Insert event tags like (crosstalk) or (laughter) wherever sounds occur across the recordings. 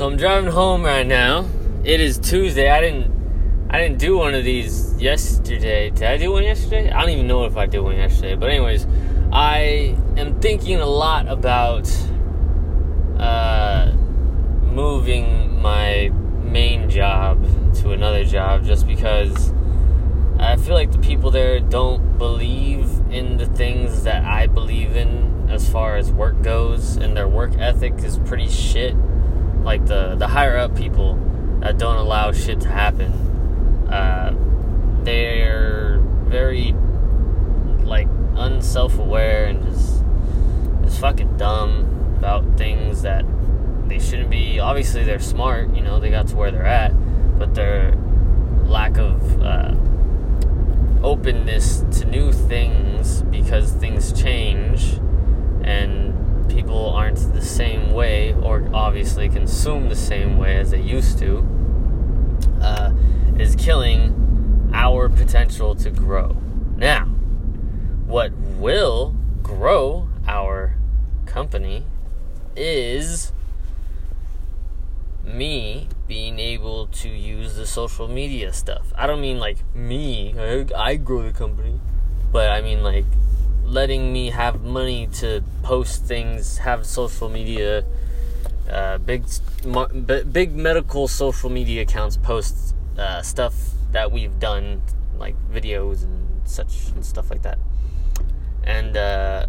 So I'm driving home right now. It is Tuesday. I didn't I didn't do one of these yesterday. Did I do one yesterday? I don't even know if I did one yesterday. But anyways, I am thinking a lot about uh, moving my main job to another job just because I feel like the people there don't believe in the things that I believe in as far as work goes, and their work ethic is pretty shit. Like the the higher up people that don't allow shit to happen, uh, they're very like unself aware and just just fucking dumb about things that they shouldn't be. Obviously, they're smart, you know, they got to where they're at, but their lack of uh, openness to new things because things change and people aren't the same way or obviously consume the same way as they used to uh, is killing our potential to grow. Now, what will grow our company is me being able to use the social media stuff. I don't mean like me, I, I grow the company, but I mean like letting me have money to post things, have social media, uh, big, big medical social media accounts post uh, stuff that we've done, like videos and such and stuff like that. And uh,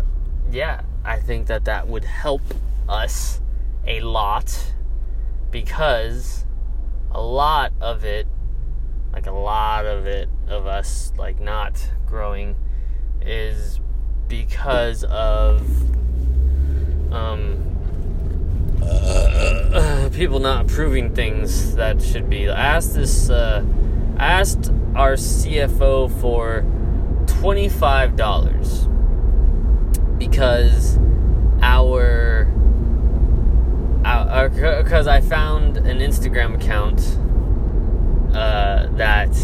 yeah, I think that that would help us a lot because a lot of it, like a lot of it, of us like not growing, is because of um, uh, (clears throat) people not approving things that should be. I asked this, uh, I asked our CFO for twenty five dollars because our because I found an Instagram account uh, that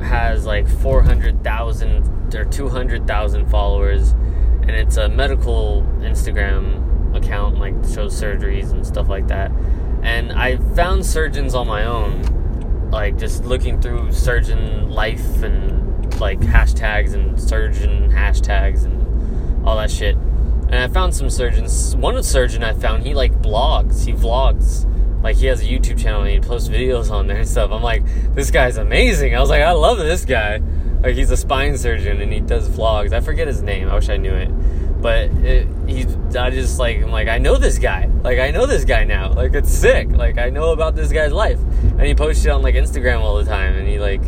has like 400,000 or 200,000 followers, and it's a medical Instagram account, like shows surgeries and stuff like that. And I found surgeons on my own, like just looking through surgeon life and like hashtags and surgeon hashtags and all that shit and I found some surgeons. One surgeon I found, he like blogs, he vlogs. Like he has a YouTube channel and he posts videos on there and stuff. I'm like, this guy's amazing. I was like, I love this guy. Like he's a spine surgeon and he does vlogs. I forget his name. I wish I knew it. But it, he's, I just like, I'm like, I know this guy. Like I know this guy now. Like it's sick. Like I know about this guy's life. And he posts it on like Instagram all the time. And he like,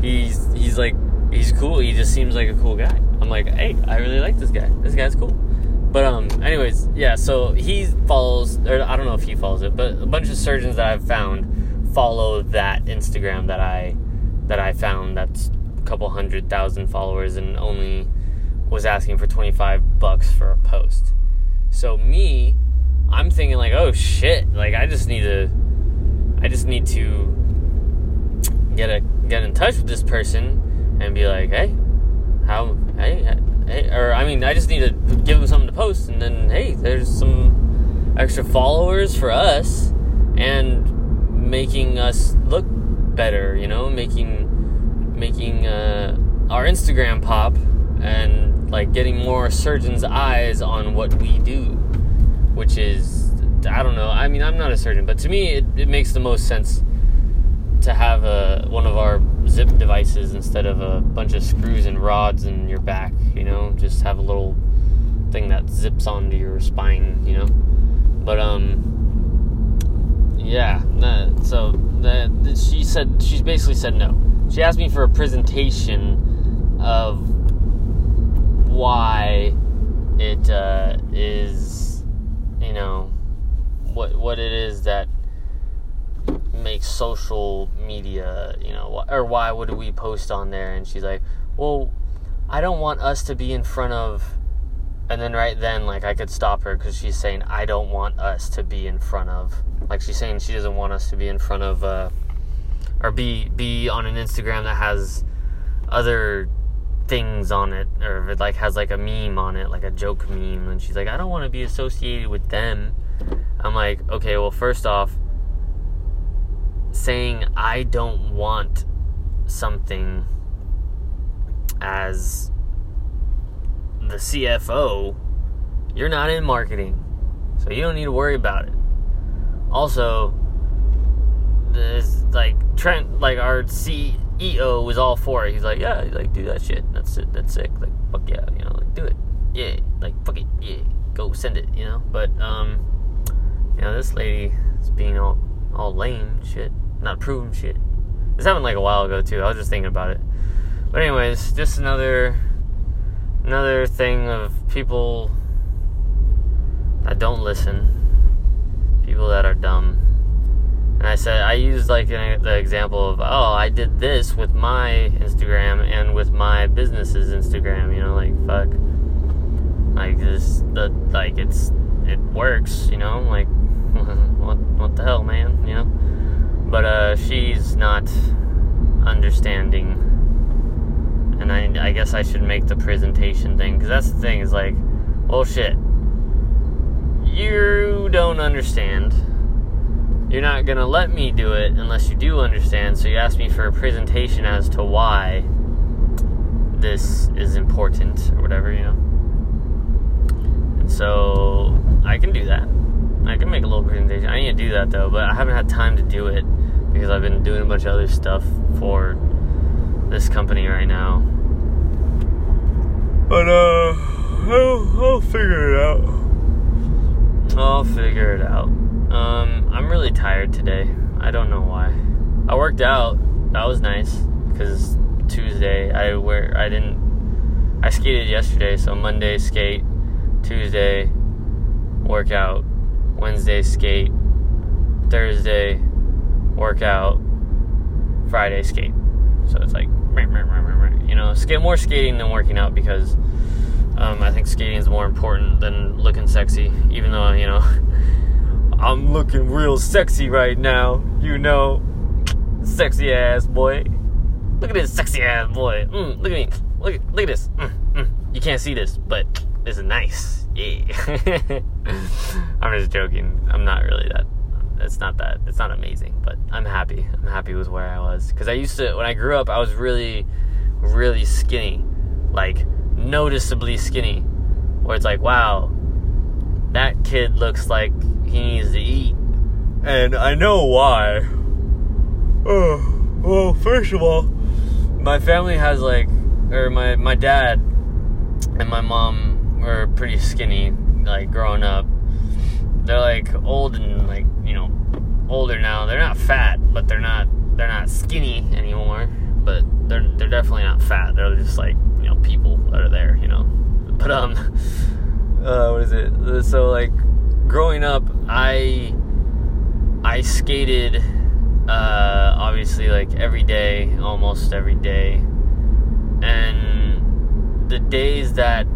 he's, he's like, he's cool. He just seems like a cool guy. I'm like, hey, I really like this guy. This guy's cool. But um, anyways, yeah. So he follows, or I don't know if he follows it, but a bunch of surgeons that I've found follow that Instagram that I that I found. That's couple hundred thousand followers, and only was asking for twenty five bucks for a post. So me, I'm thinking like, oh shit, like I just need to, I just need to get a get in touch with this person and be like, hey, how, hey, hey, or I mean, I just need to give them something to post, and then hey, there's some extra followers for us, and making us look better. You know, making making uh, our Instagram pop, and like getting more surgeons' eyes on what we do, which is I don't know. I mean, I'm not a surgeon, but to me, it, it makes the most sense to have a one of our zip devices instead of a bunch of screws and rods in your back. You know, just have a little thing that zips onto your spine. You know, but um, yeah. So that she said she's basically said no. She asked me for a presentation of why it uh, is, you know, what what it is that makes social media, you know, or why would we post on there? And she's like, well, I don't want us to be in front of. And then right then, like, I could stop her because she's saying, I don't want us to be in front of. Like, she's saying she doesn't want us to be in front of, uh, or be be on an Instagram that has other things on it, or if it like has like a meme on it, like a joke meme. And she's like, I don't want to be associated with them I'm like, okay, well, first off, saying I don't want something as the CFO, you're not in marketing. So you don't need to worry about it. Also, like Trent, like our CEO was all for it. He's like, yeah, like do that shit. That's it. That's sick. Like fuck yeah, you know, like do it. Yeah, like fuck it. Yeah, go send it. You know. But um, you know, this lady is being all all lame shit, not proving shit. This happened like a while ago too. I was just thinking about it. But anyways, just another another thing of people that don't listen, people that are dumb. And I said I used like an, the example of oh I did this with my Instagram and with my business's Instagram. You know, like fuck, like this the like it's it works. You know, like (laughs) what what the hell, man? You know, but uh, she's not understanding and I, I guess I should make the presentation thing because that's the thing is like, well, shit, you don't understand. You're not gonna let me do it unless you do understand. So you ask me for a presentation as to why this is important or whatever, you know. And so I can do that. I can make a little presentation. I need to do that though, but I haven't had time to do it because I've been doing a bunch of other stuff for this company right now. But uh, I'll, I'll figure it out. I'll figure it out. Um, I'm really tired today. I don't know why. I worked out. That was nice because Tuesday I wear I didn't. I skated yesterday, so Monday skate, Tuesday workout, Wednesday skate, Thursday workout, Friday skate. So it's like, you know, skate more skating than working out because um, I think skating is more important than looking sexy. Even though you know, (laughs) I'm looking real sexy right now. You know, sexy ass boy. Look at this sexy ass boy. Mm, look at me. Look, look at this. Mm, mm. You can't see this, but this is nice. Yeah. (laughs) I'm just joking. I'm not really that it's not that it's not amazing, but I'm happy. I'm happy with where I was because I used to when I grew up I was really really skinny, like noticeably skinny, where it's like wow, that kid looks like he needs to eat, and I know why. Oh, well, first of all, my family has like, or my my dad and my mom were pretty skinny, like growing up. They're like old and like you know older now. They're not fat, but they're not they're not skinny anymore. But they're they're definitely not fat. They're just like you know people that are there, you know. (laughs) But um, uh, what is it? So like growing up, I I skated uh, obviously like every day, almost every day, and the days that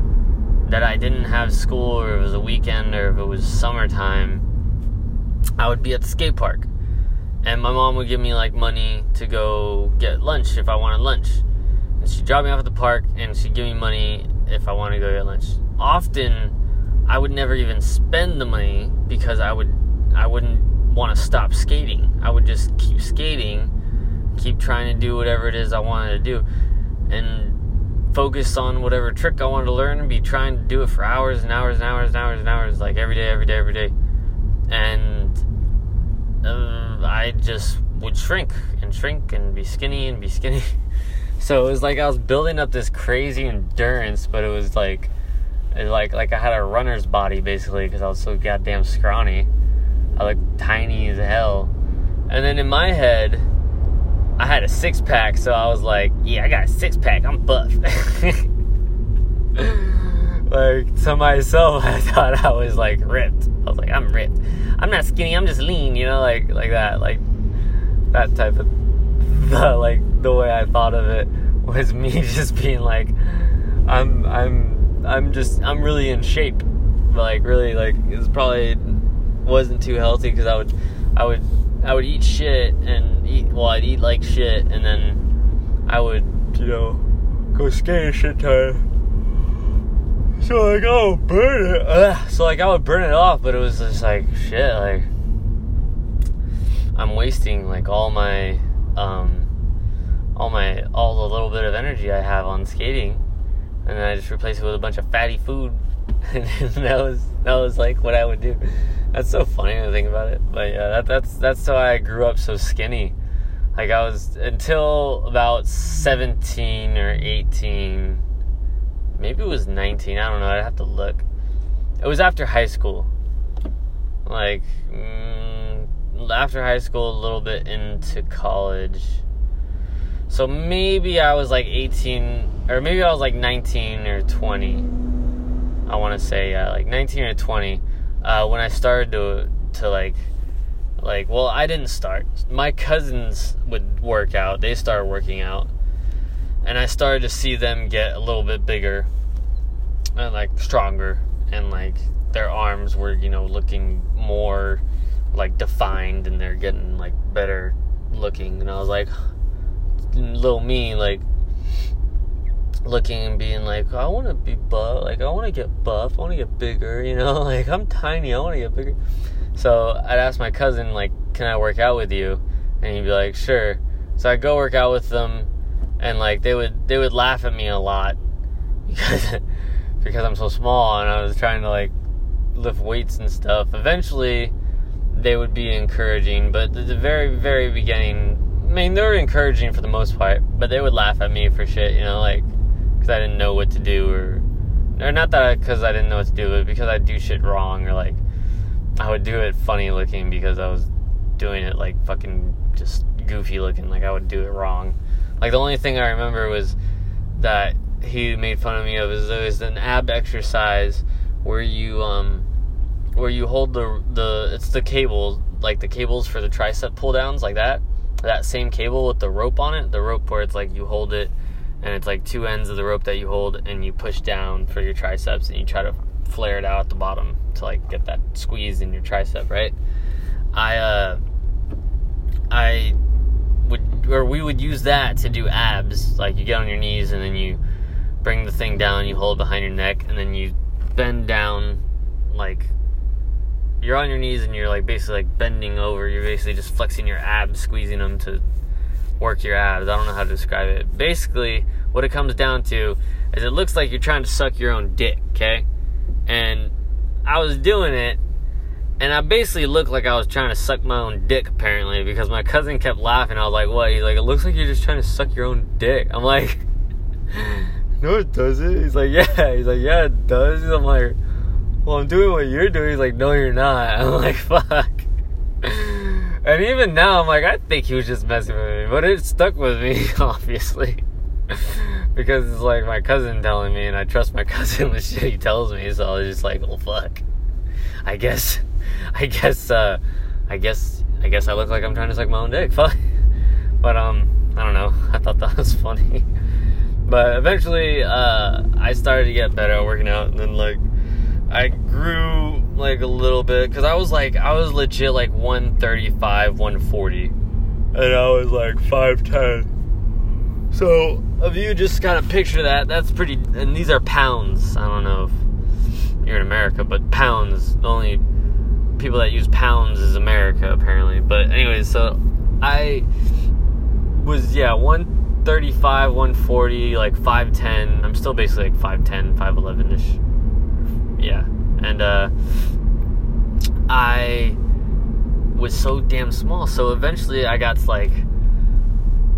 that I didn't have school or it was a weekend or if it was summertime I would be at the skate park. And my mom would give me like money to go get lunch if I wanted lunch. And she'd drop me off at the park and she'd give me money if I wanted to go get lunch. Often I would never even spend the money because I would I wouldn't want to stop skating. I would just keep skating, keep trying to do whatever it is I wanted to do. And focus on whatever trick I wanted to learn and be trying to do it for hours and hours and hours and hours and hours, like every day, every day, every day. And uh, I just would shrink and shrink and be skinny and be skinny. (laughs) so it was like I was building up this crazy endurance, but it was like, like like I had a runner's body basically because I was so goddamn scrawny. I looked tiny as hell, and then in my head, I had a six pack, so I was like, yeah, I got a six pack. I'm buff. (laughs) like to myself, (laughs) I thought I was like ripped. I was like, I'm ripped. I'm not skinny. I'm just lean. You know, like like that, like that type of the, (laughs) like the way I thought of it was me just being like, I'm I'm I'm just I'm really in shape. Like really, like it's probably wasn't too healthy because I would I would I would eat shit and eat well I'd eat like shit and then I would you know go skate shit time So like I would burn it. Ugh. So like I would burn it off, but it was just like shit. Like I'm wasting like all my um all my all the little bit of energy I have on skating, and then I just replace it with a bunch of fatty food, (laughs) and that was that was like what I would do. That's so funny to think about it, but yeah, that, that's that's why I grew up so skinny. Like I was until about seventeen or eighteen, maybe it was nineteen. I don't know. I'd have to look. It was after high school. Like mm, after high school, a little bit into college so maybe I was like 18, or maybe I was like 19 or 20. I want to say, yeah, like 19 or 20, uh, when I started to, to like, like, well, I didn't start. My cousins would work out, they started working out. And I started to see them get a little bit bigger and like stronger, and like their arms were, you know, looking more like defined and they're getting like better looking. And I was like, little me like looking and being like, I want to be buff, like I want to get buff, I want to get bigger, (laughs) you know, like I'm tiny, I want to get bigger. So I'd ask my cousin like, can I work out with you? And he'd be like, sure. So I'd go work out with them, and like they would they would laugh at me a lot (laughs) because because I'm so small and I was trying to like lift weights and stuff. Eventually, they would be encouraging, but the, the very very beginning I mean, they were encouraging for the most part, but they would laugh at me for shit, you know, like, because I didn't know what to do, or, or not that because I, I didn't know what to do, but because I do shit wrong, or like, I would do it funny looking because I was doing it like fucking just goofy looking, like I would do it wrong. Like, the only thing I remember was that he made fun of me of is there was an ab exercise where you, um, where you hold the, the, it's the cable, like the cables for the tricep pull downs, like that that same cable with the rope on it, the rope where it's like you hold it and it's like two ends of the rope that you hold and you push down for your triceps and you try to flare it out at the bottom to like get that squeeze in your tricep, right? I uh I would or we would use that to do abs. Like you get on your knees and then you bring the thing down, you hold behind your neck and then you bend down like you're on your knees and you're like basically like bending over. You're basically just flexing your abs, squeezing them to work your abs. I don't know how to describe it. Basically, what it comes down to is it looks like you're trying to suck your own dick, okay? And I was doing it and I basically looked like I was trying to suck my own dick apparently because my cousin kept laughing. I was like, "What?" He's like, "It looks like you're just trying to suck your own dick." I'm like, (laughs) "No, it doesn't." He's like, "Yeah." He's like, "Yeah, it does." I'm like, well, I'm doing what you're doing. He's like, no, you're not. (laughs) I'm like, fuck. And even now, I'm like, I think he was just messing with me, but it stuck with me, (laughs) obviously. because it's like my cousin telling me, and I trust my (laughs) cousin with shit he tells me, so I was just like, well, fuck. I guess, (laughs) I guess, uh, I guess, I guess I look like I'm trying to suck my own dick. Fuck. But, um, I don't know. I thought that was funny. But eventually, uh, I started to get better at working out, and then, like, I grew like a little bit because I was like I was legit like 135, 140, and I was like 5'10. So if you just kind of picture that, that's pretty. And these are pounds. I don't know if you're in America, but pounds. The only people that use pounds is America apparently. But anyways, so I was yeah 135, 140, like 5'10. I'm still basically like 5'10, 5'11 ish yeah. And uh, I was so damn small. So eventually I got to like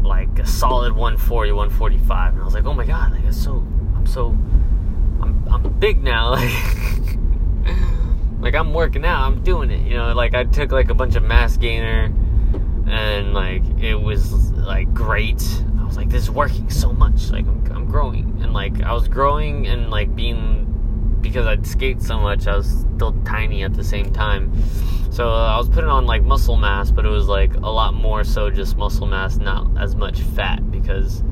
like a solid 140, 145, and I was like, oh my god, like it's so I'm so I'm I'm big now. (laughs) Like like I'm working out, I'm doing it. You know, like I took like a bunch of mass gainer and like it was like great. I was like, this is working so much. Like I'm, I'm growing and like I was growing and like being because I'd skate so much, I was still tiny at the same time. So uh, I was putting on like muscle mass, but it was like a lot more so just muscle mass, not as much fat because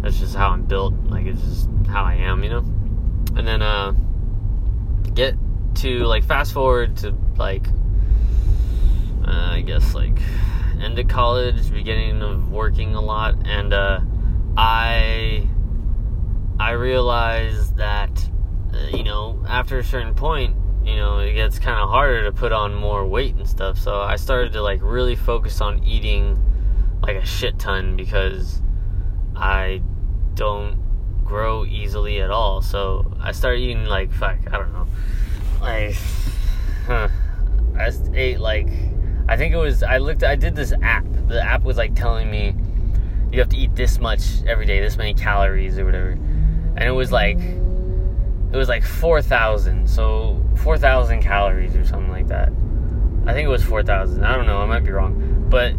that's just how I'm built. Like it's just how I am, you know. And then uh, get to like fast forward to like uh, I guess like end of college, beginning of working a lot, and uh, I I realized that you know, after a certain point, you know, it gets kind of harder to put on more weight and stuff. So I started to like really focus on eating like a shit ton because I don't grow easily at all. So I started eating like fuck, I don't know, like huh, I ate like I think it was I looked I did this app. The app was like telling me you have to eat this much every day, this many calories or whatever, and it was like it was like four thousand, so four thousand calories or something like that. I think it was four thousand. I don't know. I might be wrong, but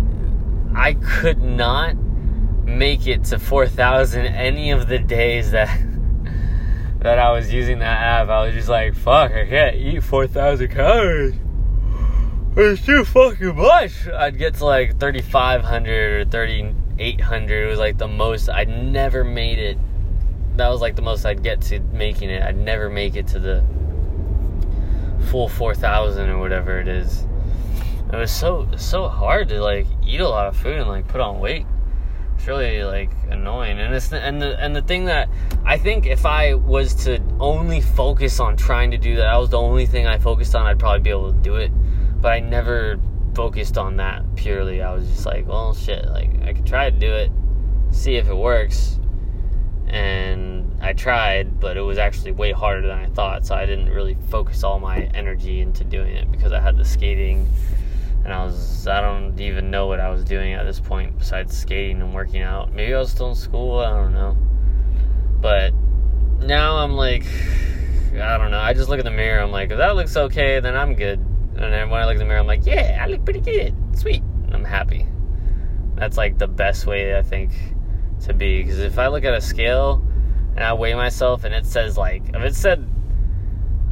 I could not make it to 4,000 any of the days that (laughs) that I was using that app. I was just like, fuck, I can't eat 4,000 calories. It's too fucking much. I'd get to like 3,500 or 3,800. It was like the most. I never made it. That was like the most I'd get to making it. I'd never make it to the full 4,000 or whatever it is. It was so so hard to like eat a lot of food and like put on weight. It's really like annoying, and it's the, and the and the thing that I think if I was to only focus on trying to do that, that was the only thing I focused on, I'd probably be able to do it. But I never focused on that purely. I was just like, well, shit, like I could try to do it, see if it works, and I tried, but it was actually way harder than I thought. So I didn't really focus all my energy into doing it because I had the skating and I was I don't even know what I was doing at this point besides skating and working out. Maybe I was still in school, I don't know. But now I'm like I don't know. I just look in the mirror, I'm like, if that looks okay, then I'm good. And then when I look in the mirror, I'm like, yeah, I look pretty good. Sweet. I'm happy. That's like the best way I think to be because if I look at a scale and I weigh myself and it says like if it said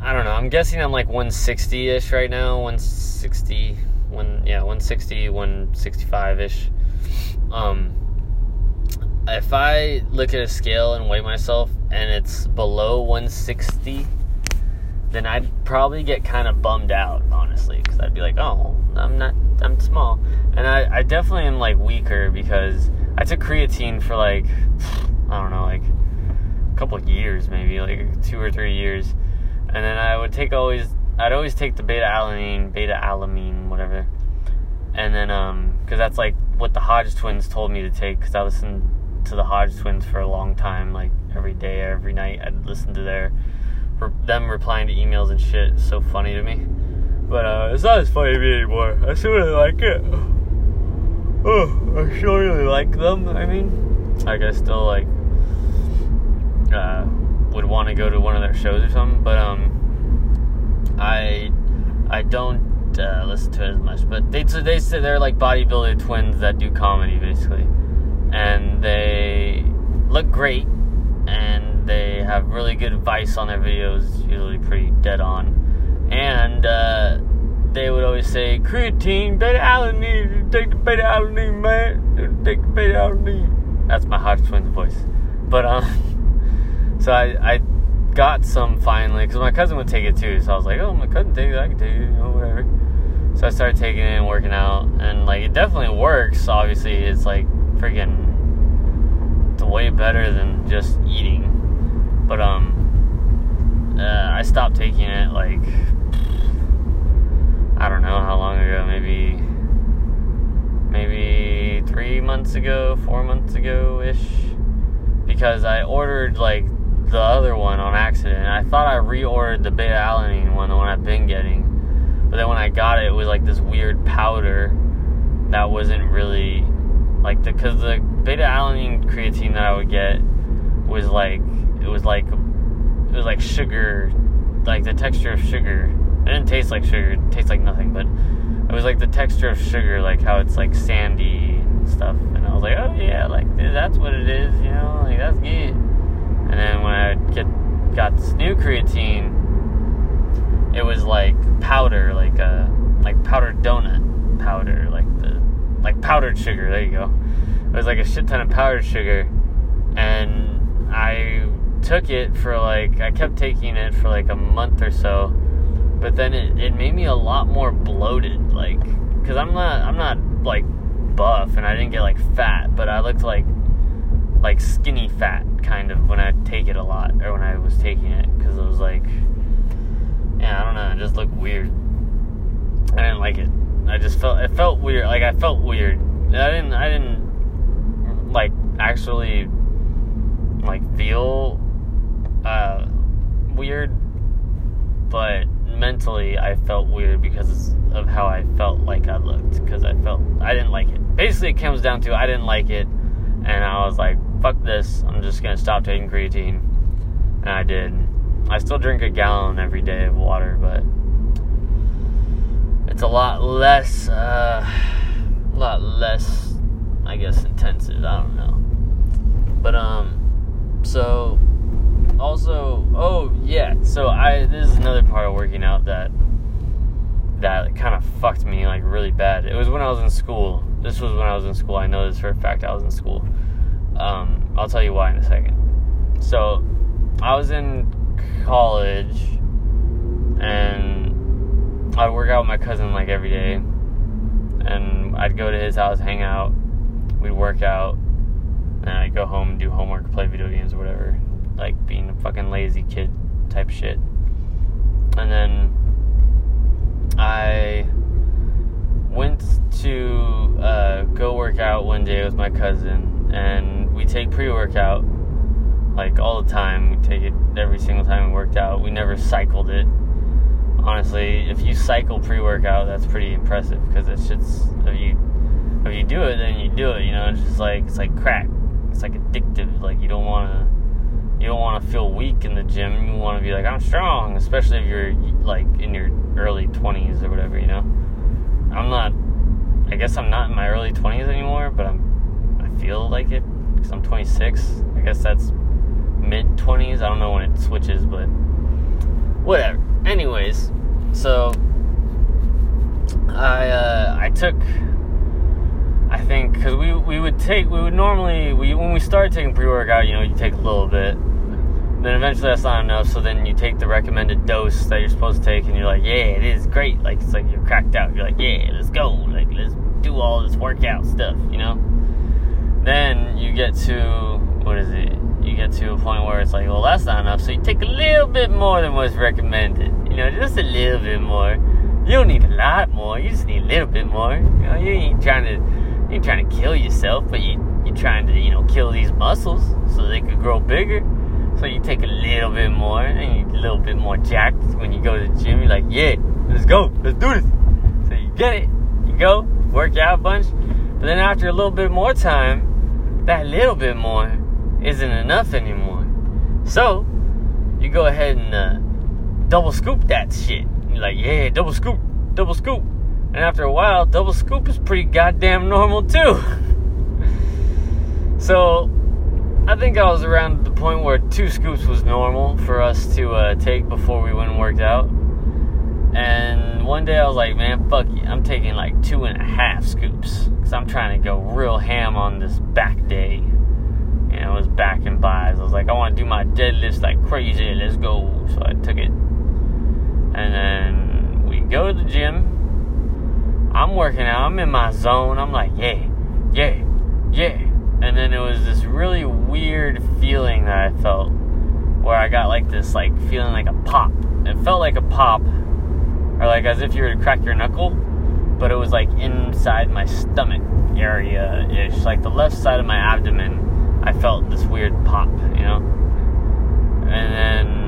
I don't know, I'm guessing I'm like 160ish right now, 160 one yeah 160 165 ish um if i look at a scale and weigh myself and it's below 160 then i'd probably get kind of bummed out honestly because i'd be like oh i'm not i'm small. And i i definitely am like weaker because i took creatine for like i don't know like a couple of years maybe like two or three years and then i would take always I'd always take the beta alanine, beta alamine, whatever. And then, um, because that's like what the Hodge twins told me to take, because I listened to the Hodge twins for a long time, like every day, every night. I'd listen to their, them replying to emails and shit. So funny to me. But, uh, it's not as funny to me anymore. I still really like it. Oh, I still really like them. I mean, like, I still, like, uh, would want to go to one of their shows or something. But, um, I I don't uh, listen to it as much, but they so they say they're like bodybuilder twins that do comedy basically, and they look great, and they have really good advice on their videos, usually pretty dead on, and uh, they would always say creatine, beta alanine, take the beta alanine, man, take the beta alanine. That's my Hodge Twins voice, but um, (laughs) so I I got some finally because my cousin would take it too. So I was like, oh, my cousin take it, I can take it, you know, whatever. So I started taking it and working out, and like it definitely works. Obviously, it's like freaking way better than just eating. But um, uh, I stopped taking it like I don't know how long ago, maybe maybe three months ago, four months ago ish, because I ordered like the other one on accident. I thought I reordered the beta alanine one, the one I've been getting. But then when I got it, it was like this weird powder that wasn't really like the because the beta alanine creatine that I would get was like it was like it was like sugar, like the texture of sugar. It didn't taste like sugar; it tastes like nothing. But it was like the texture of sugar, like how it's like sandy and stuff. And I was like, oh yeah, like that's what it is, you know, like that's good. And then when I get got this new creatine, it was like powder, like a like powdered donut powder, like the like powdered sugar. There you go. It was like a shit ton of powdered sugar, and I took it for like I kept taking it for like a month or so, but then it, it made me a lot more bloated, like because I'm not I'm not like buff and I didn't get like fat, but I looked like like skinny fat kind of when I take it a lot or when I was taking it because it was like, yeah, I don't know, it just looked weird. I didn't like it. I just felt it felt weird. Like I felt weird. I didn't. I didn't like actually like feel uh, weird, but mentally I felt weird because of how I felt like I looked. Because I felt I didn't like it. Basically, it comes down to I didn't like it, and I was like, "Fuck this! I'm just gonna stop taking creatine," and I did. I still drink a gallon every day of water, but it's a lot less, uh, a lot less, I guess, intensive. I don't know, but um, so also, oh yeah, so I this is another part of working out that that kind of fucked me like really bad. It was when I was in school. This was when I was in school. I know this for a fact. I was in school. Um, I'll tell you why in a second. So, I was in college, and I'd work out with my cousin like every day, and I'd go to his house, hang out, we'd work out, and I'd go home and do homework, play video games, or whatever like being a fucking lazy kid type shit. And then I went to uh, go work out one day with my cousin, and we take pre workout like all the time. We take it every single time we worked out. We never cycled it. Honestly, if you cycle pre workout, that's pretty impressive because it's just if you if you do it, then you do it. You know, it's just like it's like crack. It's like addictive. Like you don't want to you don't want to feel weak in the gym. You want to be like, I'm strong, especially if you're like in your early 20s or whatever, you know. I'm not, I guess I'm not in my early 20s anymore, but I'm, I feel like it because I'm 26. I guess that's mid 20s. I don't know when it switches, but whatever. Anyways, so I uh, I took I think because we we would take we would normally we when we started taking pre workout, you know, you take a little bit, then eventually that's not enough. So then you take the recommended dose that you're supposed to take, and you're like, yeah, it is great. Like it's like you're cracked out. You're like, yeah, let's go. Like let's do all this workout stuff, you know. Then you get to what is it? You get to a point where it's like, well, that's not enough. So you take a little bit more than what's recommended. You know, just a little bit more. You don't need a lot more. You just need a little bit more. You know, you ain't trying to you're trying to kill yourself, but you you're trying to you know kill these muscles so they could grow bigger. So you take a little bit more and you're a little bit more jacked when you go to the gym. You're like, yeah, let's go, let's do this. So you get it, you go work out a bunch, but then after a little bit more time, that little bit more isn't enough anymore. So you go ahead and uh, double scoop that shit. You're like, yeah, double scoop, double scoop. And after a while, double scoop is pretty goddamn normal too. so, I think I was around the point where two scoops was normal for us to uh, take before we went and worked out. And one day I was like, man, fuck you. I'm taking like two and a half scoops. Because I'm trying to go real ham on this back day. And it was back and bis. I was like, I want to do my deadlifts like crazy. Let's go. So I took it. And then we go to the gym I'm working out, I'm in my zone. I'm like, yeah, yeah, yeah. And then it was this really weird feeling that I felt where I got like this, like feeling like a pop. It felt like a pop, or like as if you were to crack your knuckle, but it was like inside my stomach area ish, like the left side of my abdomen. I felt this weird pop, you know? And then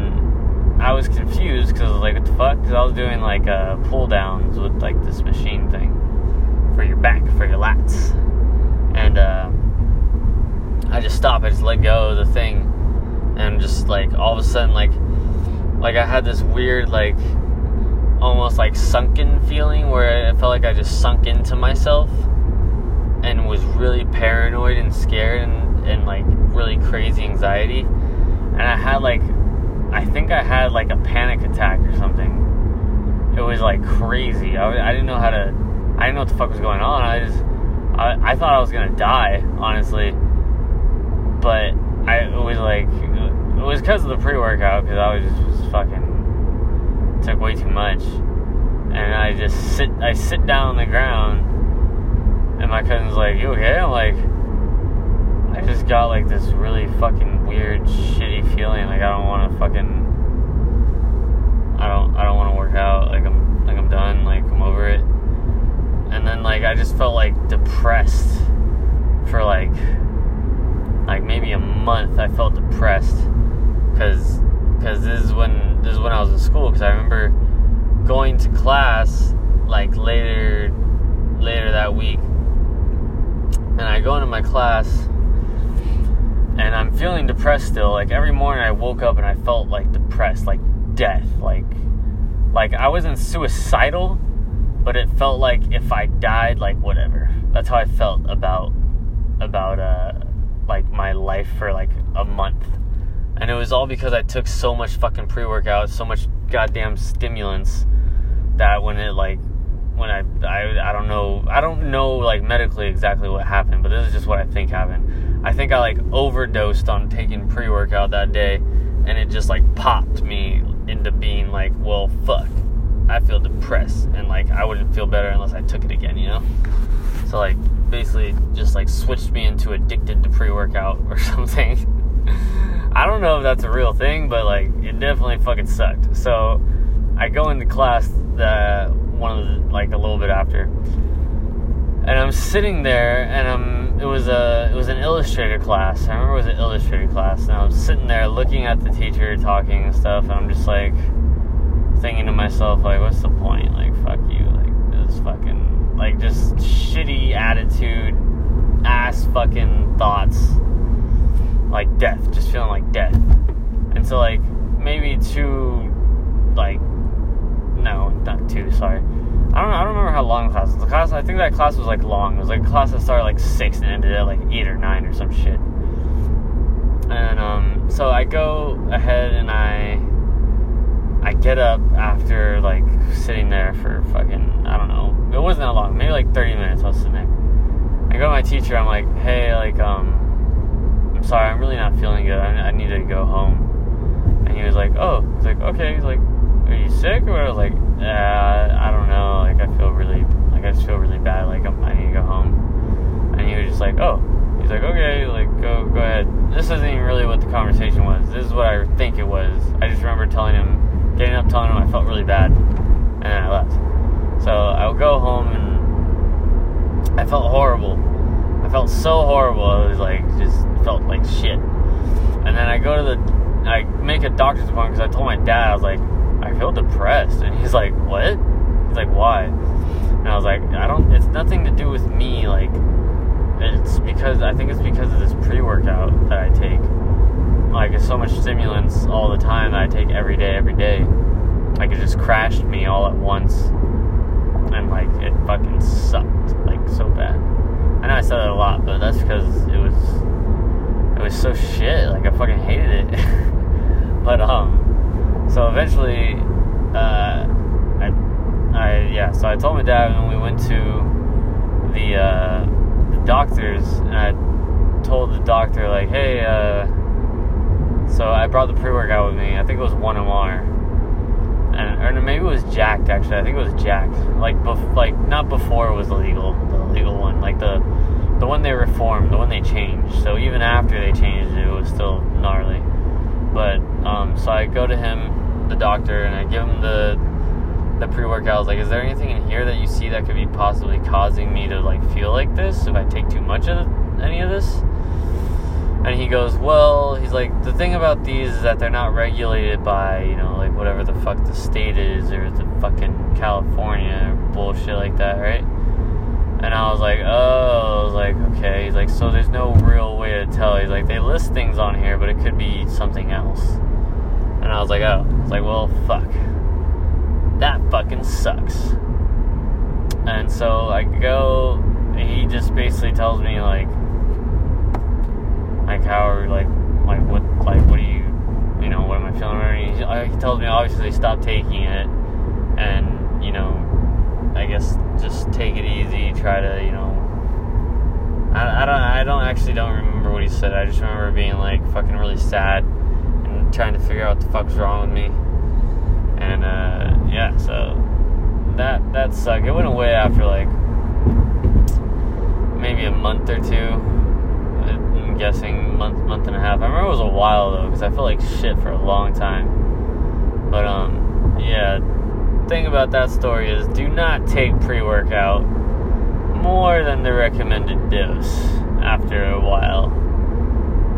I was confused because I was like, what the fuck? Because I was doing like uh, pull downs with like this machine thing for your back, for your lats. And uh, I just stopped, I just let go of the thing. And just like all of a sudden, like, like I had this weird, like, almost like sunken feeling where I felt like I just sunk into myself and was really paranoid and scared and, and like really crazy anxiety. And I had like I think I had like a panic attack or something. It was like crazy. I, I didn't know how to. I didn't know what the fuck was going on. I just. I, I thought I was gonna die, honestly. But I was like it was because of the pre-workout because I was just, just fucking took way too much, and I just sit I sit down on the ground, and my cousin's like, "You okay?" I'm like, I just got like this really fucking weird, shitty feeling. Like I don't want to fucking. I don't. I don't want to work out. Like I'm. Like I'm done. Like I'm over it. And then like I just felt like depressed for like like maybe a month. I felt depressed because because this is when this is when I was in school. Because I remember going to class like later later that week, and I go into my class and I'm feeling depressed still. Like every morning I woke up and I felt like depressed, like death, like like I wasn't suicidal, but it felt like if I died, like whatever. That's how I felt about about uh like my life for like a month. And it was all because I took so much fucking pre-workout, so much goddamn stimulants that when it like when I, I I don't know I don't know like medically exactly what happened, but this is just what I think happened. I think I like overdosed on taking pre-workout that day and it just like popped me into being like, well, fuck. I feel depressed and like I wouldn't feel better unless I took it again, you know? So like basically just like switched me into addicted to pre-workout or (laughs) something. I don't know if that's a real thing, but like it definitely fucking sucked. So I go into class the one of the like a little bit after, and I'm sitting there, and I'm it was a it was an illustrator class. I remember it was an illustrator class, and I was sitting there looking at the teacher talking and stuff, and I'm just like thinking to myself like, what's the point? Like fuck you, like this fucking like just shitty attitude, ass fucking thoughts, like death, just feeling like death. And so like maybe two like no, not two. Sorry, I don't. I don't remember how long the class was. The class. I think that class was like long. It was like a class that started like six and ended at like eight or nine or some shit. And um, so I go ahead and I I get up after like sitting there for fucking I don't know. It wasn't that long. Maybe like thirty minutes. I was sitting there. I go to my teacher. I'm like, hey, like um, I'm sorry. I'm really not feeling good. I, I need to go home. And he was like, oh, he's like, okay. He's like, are you sick? Or I was like, uh, I don't know. Like, I feel really, like, I just feel really bad. Like, I'm, I need to go home. And he was just like, oh. He's like, okay, like, go, go ahead. This isn't even really what the conversation was. This is what I think it was. I just remember telling him, getting up, telling him I felt really bad, and I left. So I would go home, and I felt horrible. I felt so horrible. I was like, just felt like shit. And then I go to the I make a doctor's appointment because I told my dad I was like, I feel depressed, and he's like, what? He's like, why? And I was like, I don't. It's nothing to do with me. Like, it's because I think it's because of this pre-workout that I take. Like, it's so much stimulants all the time that I take every day, every day. Like, it just crashed me all at once, and like it fucking sucked, like so bad. I know I said that a lot, but that's because it was it was so shit. Like I fucking hated it. (laughs) but um, so eventually, uh, I, I yeah. So I told my dad, and we went to the uh, the doctors, and I told the doctor like, hey, uh, so I brought the pre workout with me. I think it was one MR. And, or maybe it was Jack3d actually. I think it was Jack3d. Like, bef- like not before it was illegal, the legal one. Like the the one they reformed, the one they changed. So even after they changed it, it was still gnarly. But um, so I go to him, the doctor, and I give him the the pre workout. I was like, "Is there anything in here that you see that could be possibly causing me to like feel like this if I take too much of any of this?" And he goes, "Well, he's like, the thing about these is that they're not regulated by you know like whatever the fuck the state is or the fucking California or bullshit like that, right?" And I was like, oh, I was like, okay. He's like, so there's no real way to tell. He's like, they list things on here, but it could be something else. And I was like, oh. It's like, well, fuck. That fucking sucks. And so I go, he just basically tells me, like, like, how, like, like, what, like, what do you, you know, what am I feeling? He, uh, he tells me, obviously, stop taking it. And, you know, I guess just take it easy. Try to, you know. I, I don't. I don't actually don't remember what he said. I just remember being like fucking really sad and trying to figure out what the fuck's wrong with me. And uh, yeah, so that that sucked. It went away after like maybe a month or two. I'm guessing month month and a half. I remember it was a while though because I felt like shit for a long time. But um, yeah. Thing about that story is do not take pre-workout more than the recommended dose after a while.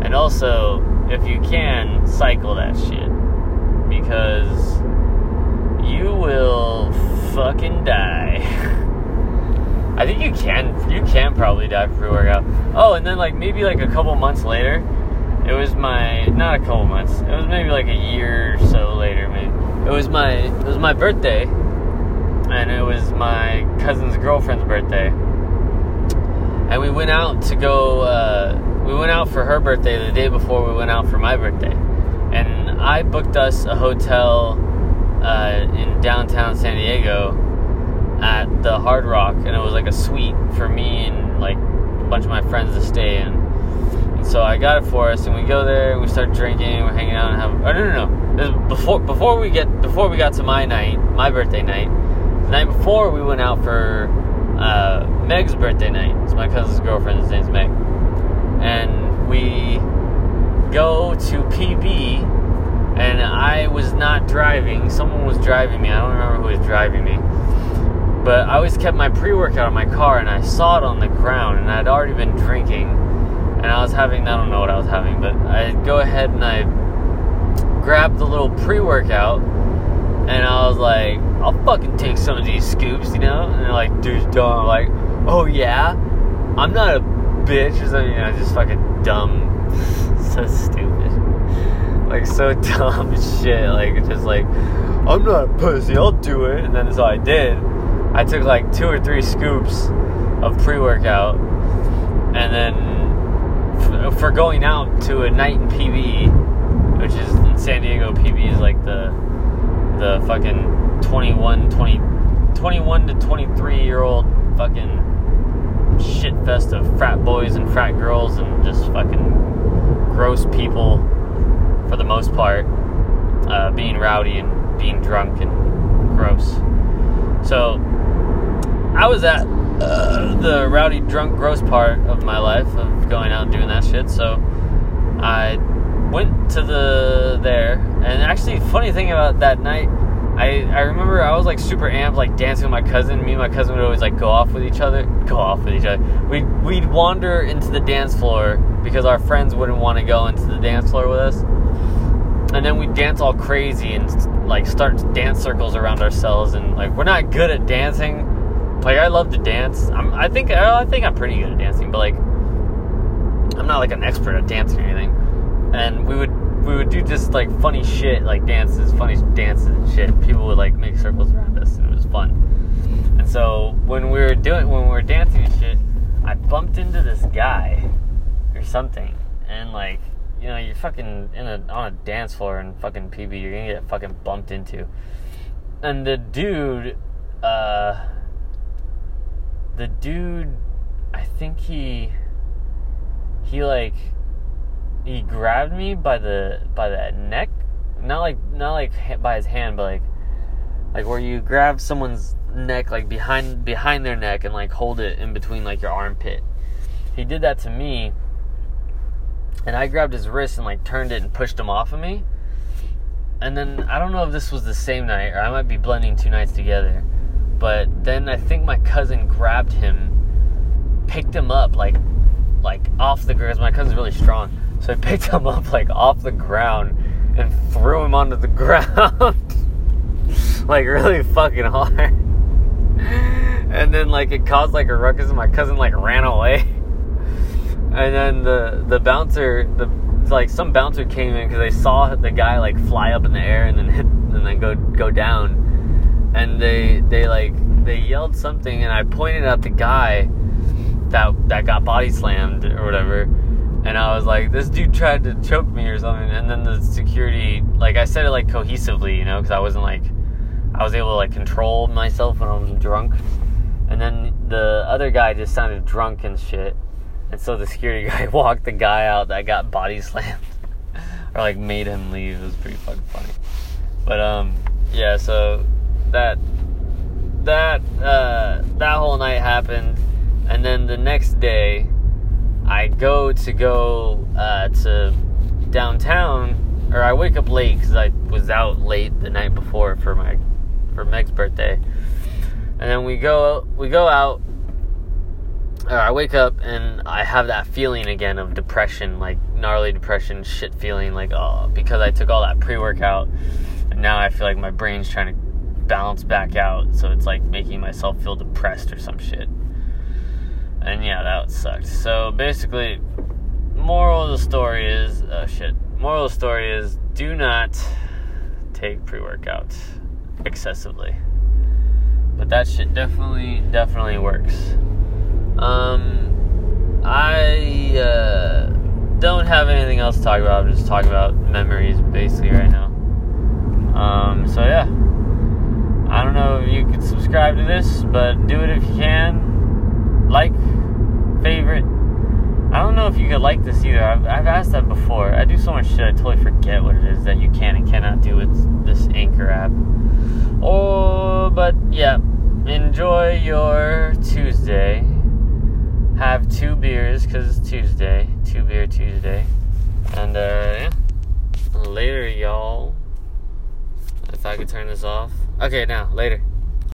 And also, if you can, cycle that shit because you will fucking die. (laughs) I think you can you can probably die for pre-workout. Oh, and then like maybe like a couple months later, it was my not a couple months. It was maybe like a year or so later. Maybe it was my it was my birthday, and it was my cousin's girlfriend's birthday, and we went out to go. Uh, we went out for her birthday the day before we went out for my birthday, and I booked us a hotel uh, in downtown San Diego at the Hard Rock, and it was like a suite for me and like a bunch of my friends to stay in. And so I got it for us, and we go there, and we start drinking, we're hanging out, and have. Oh no, no, no! before before we get before we got to my night, my birthday night. The night before, we went out for uh, Meg's birthday night. It's my cousin's girlfriend. His name's Meg, and we go to PB and I was not driving. Someone was driving me. I don't remember who was driving me. But I always kept my pre workout in my car and I saw it on the ground and I'd already been drinking and I was having, I don't know what I was having, but I go ahead and I grabbed the little pre workout and I was like, I'll fucking take some of these scoops, you know? And they're like, dude, dumb. I'm like, oh yeah? I'm not a bitch or something, you know, just fucking dumb. (laughs) so stupid. Like, so (laughs) dumb shit. Like, just like, I'm not a pussy, I'll do it. And then so I did. I took like two or three scoops of pre workout, and then f- for going out to a night in PB, which is in San Diego, PB is like the the fucking 21, 20, 21 to 23 year old fucking shit fest of frat boys and frat girls and just fucking gross people for the most part, uh, being rowdy and being drunk and gross. So I was at uh, the rowdy, drunk, gross part of my life of going out and doing that shit. So I went to the there, and actually, funny thing about that night, I I remember I was like super amped, like dancing with my cousin. Me and my cousin would always like go off with each other, go off with each other. We'd we'd wander into the dance floor because our friends wouldn't want to go into the dance floor with us, and then we'd dance all crazy and like start dance circles around ourselves. And like we're not good at dancing like I love to dance. I'm, I think I think I'm pretty good at dancing, but like I'm not like an expert at dancing or anything. And we would we would do just like funny shit, like dances, funny dances and shit. People would like make circles around us, and it was fun. And so when we were doing when we were dancing and shit, I bumped into this guy or something, and like you know you're fucking in a on a dance floor in fucking PB, you're gonna get fucking bumped into. And the dude, uh the dude, I think he he like he grabbed me by the by the neck, not like not like by his hand, but like like where you grab someone's neck like behind behind their neck and like hold it in between like your armpit. He did that to me, and I grabbed his wrist and like turned it and pushed him off of me. And then I don't know if this was the same night or I might be blending two nights together but then I think my cousin grabbed him, picked him up like like off the ground. My cousin's really strong, so he (laughs) picked him up like off the ground and threw him onto the (laughs) ground, like really fucking hard. (laughs) and then like it caused like a ruckus, and my cousin like ran away. and then the the bouncer, the like some bouncer came in because they saw the guy like fly up in the air and then hit and then go go down and they they like they yelled something, and I pointed at the guy that that got body slammed or whatever, and I was like, this dude tried to choke me or something, and then the security like I said it like cohesively, you know, because I wasn't like I was able to like control myself when I was drunk, and then the other guy just sounded drunk and shit. And so the security (laughs) guy walked the guy out that got body slammed, (laughs) or like made him leave. It was pretty fucking funny. But um, yeah. So that that uh, that whole night happened, and then the next day I go to go uh, to downtown, or I wake up late because I was out late the night before for my for Meg's birthday, and then we go we go out. Or I wake up and I have that feeling again of depression, like gnarly depression, shit feeling, like oh, because I took all that pre workout, and now I feel like my brain's trying to balance back out, so it's like making myself feel depressed or some shit. And yeah, that sucked. So basically, moral of the story is oh shit. Moral of the story is do not take pre workout excessively. But that shit definitely, definitely works. Um, I uh, don't have anything else to talk about. I'm just talking about memories basically right now. Um, so yeah. I don't know if you can subscribe to this, but do it if you can. Like, favorite. I don't know if you could like this either. I've, I've asked that before. I do so much shit, I totally forget what it is that you can and cannot do with this Anchor app. Oh, but yeah. Enjoy your Tuesday. Have two beers because it's Tuesday. Two beer Tuesday. And, uh, yeah. Later, y'all. If I could turn this off. Okay, now, later.